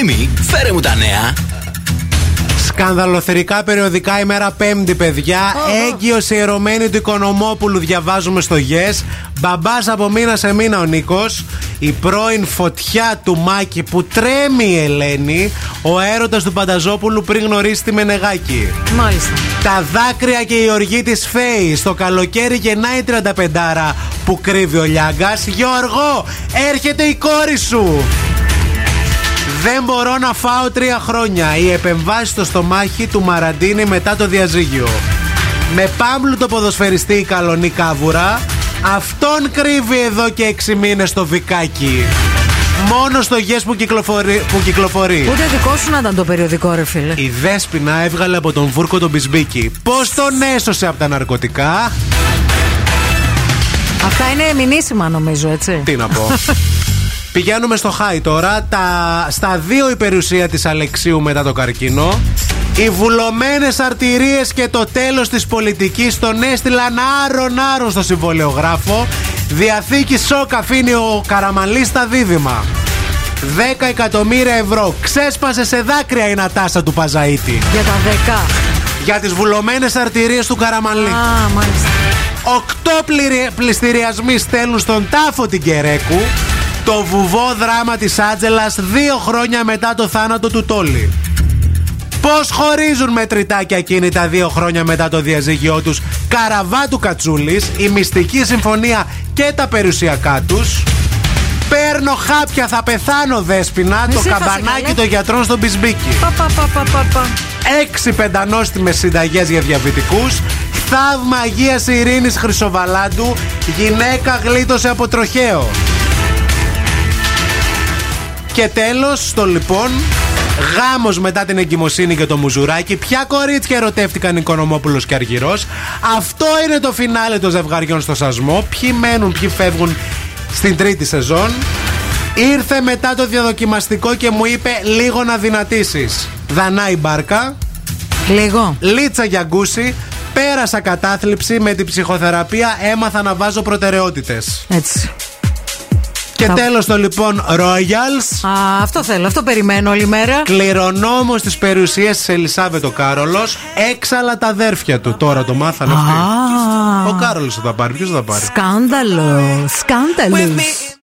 Ευθύμη, φέρε μου τα νέα. Σκανδαλοθερικά περιοδικά ημέρα Πέμπτη, παιδιά. Oh. Έγκυος ιερωμένη του Οικονομόπουλου διαβάζουμε στο Yes. Μπαμπάς από μήνα σε μήνα ο Νίκος. Η πρώην φωτιά του Μάκη που τρέμει η Ελένη. Ο έρωτας του Πανταζόπουλου πριν γνωρίσει τη Μενεγάκη. Μάλιστα. Τα δάκρυα και η οργή της Φέη. Στο καλοκαίρι γεννάει 35 που κρύβει ο Λιάγκας. Γιώργο, έρχεται η κόρη σου. Δεν μπορώ να φάω τρία χρόνια. Η επεμβάσεις στο στομάχι του Μαραντίνη μετά το διαζύγιο. Με πάμπλου το ποδοσφαιριστή η καλονή κάβουρα. Αυτόν κρύβει εδώ και έξι μήνες το βικάκι. Μόνο στο γες που κυκλοφορεί, που κυκλοφορεί. Ούτε δικό σου να ήταν το περιοδικό, ρε φίλε. Η Δέσποινα έβγαλε από τον Βούρκο τον Μπισμπίκη. Πώς τον έσωσε από τα ναρκωτικά; Αυτά είναι μηνύσιμα, νομίζω, έτσι. Τι να πω. Πηγαίνουμε στο Χάι τώρα. Τα, στα δύο η περιουσία της Αλεξίου μετά το καρκίνο. Οι βουλωμένες αρτηρίες και το τέλος της πολιτικής τον έστειλαν άρον άρον στο συμβολιογράφο. Διαθήκη σοκ αφήνει ο Καραμαλής στα δίδυμα. 10 εκατομμύρια ευρώ. Ξέσπασε σε δάκρυα η Νατάσα του Παζαίτη. Για τα 10. Για τις βουλωμένες αρτηρίες του Καραμαλή. Α, μάλιστα. Οκτώ πληστηριασμοί στέλνουν στον τάφο την Κερέκου το βουβό δράμα της Άτζελας δύο χρόνια μετά το θάνατο του Τόλι. Πώς χωρίζουν μετρητά και ακίνητα δύο χρόνια μετά το διαζύγιο τους; Καραβάτου Κατσούλης, η μυστική συμφωνία και τα περιουσιακά τους. Παίρνω χάπια, θα πεθάνω δέσποινα Το καμπανάκι των γιατρών στον Πισμπίκι πα, πα, πα, Έξι πεντανόστιμες συνταγές για διαβητικούς. Θαύμα Αγίας Ειρήνης Χρυσοβαλάντου. Γυναίκα γλίτωσε από τροχαίο και τέλος, στο λοιπόν, γάμος μετά την εγκυμοσύνη και το μουζουράκι. Ποια κορίτσια ερωτεύτηκαν Οικονομόπουλος και Αργυρός. Αυτό είναι το φινάλε των ζευγαριών στο σασμό. Ποιοι μένουν, ποιοι φεύγουν στην τρίτη σεζόν. Ήρθε μετά το διαδοκιμαστικό και μου είπε λίγο να δυνατήσεις. Δανάη μπάρκα. Λίγο. Λίτσα για γκούση. Πέρασα κατάθλιψη με την ψυχοθεραπεία. Έμαθα να βάζω προτεραιότητες. Έτσι. Και θα... τέλος το λοιπόν Royals. Α, αυτό θέλω, αυτό περιμένω όλη μέρα. Κληρονόμος της περιουσίας της Ελισάβετ ο Κάρολος. Έξαλα τα αδέρφια του. Τώρα το μάθανε αυτοί. Ο Κάρολος θα τα πάρει. Ποιος θα τα πάρει; Σκάνδαλο. Σκάνδαλος.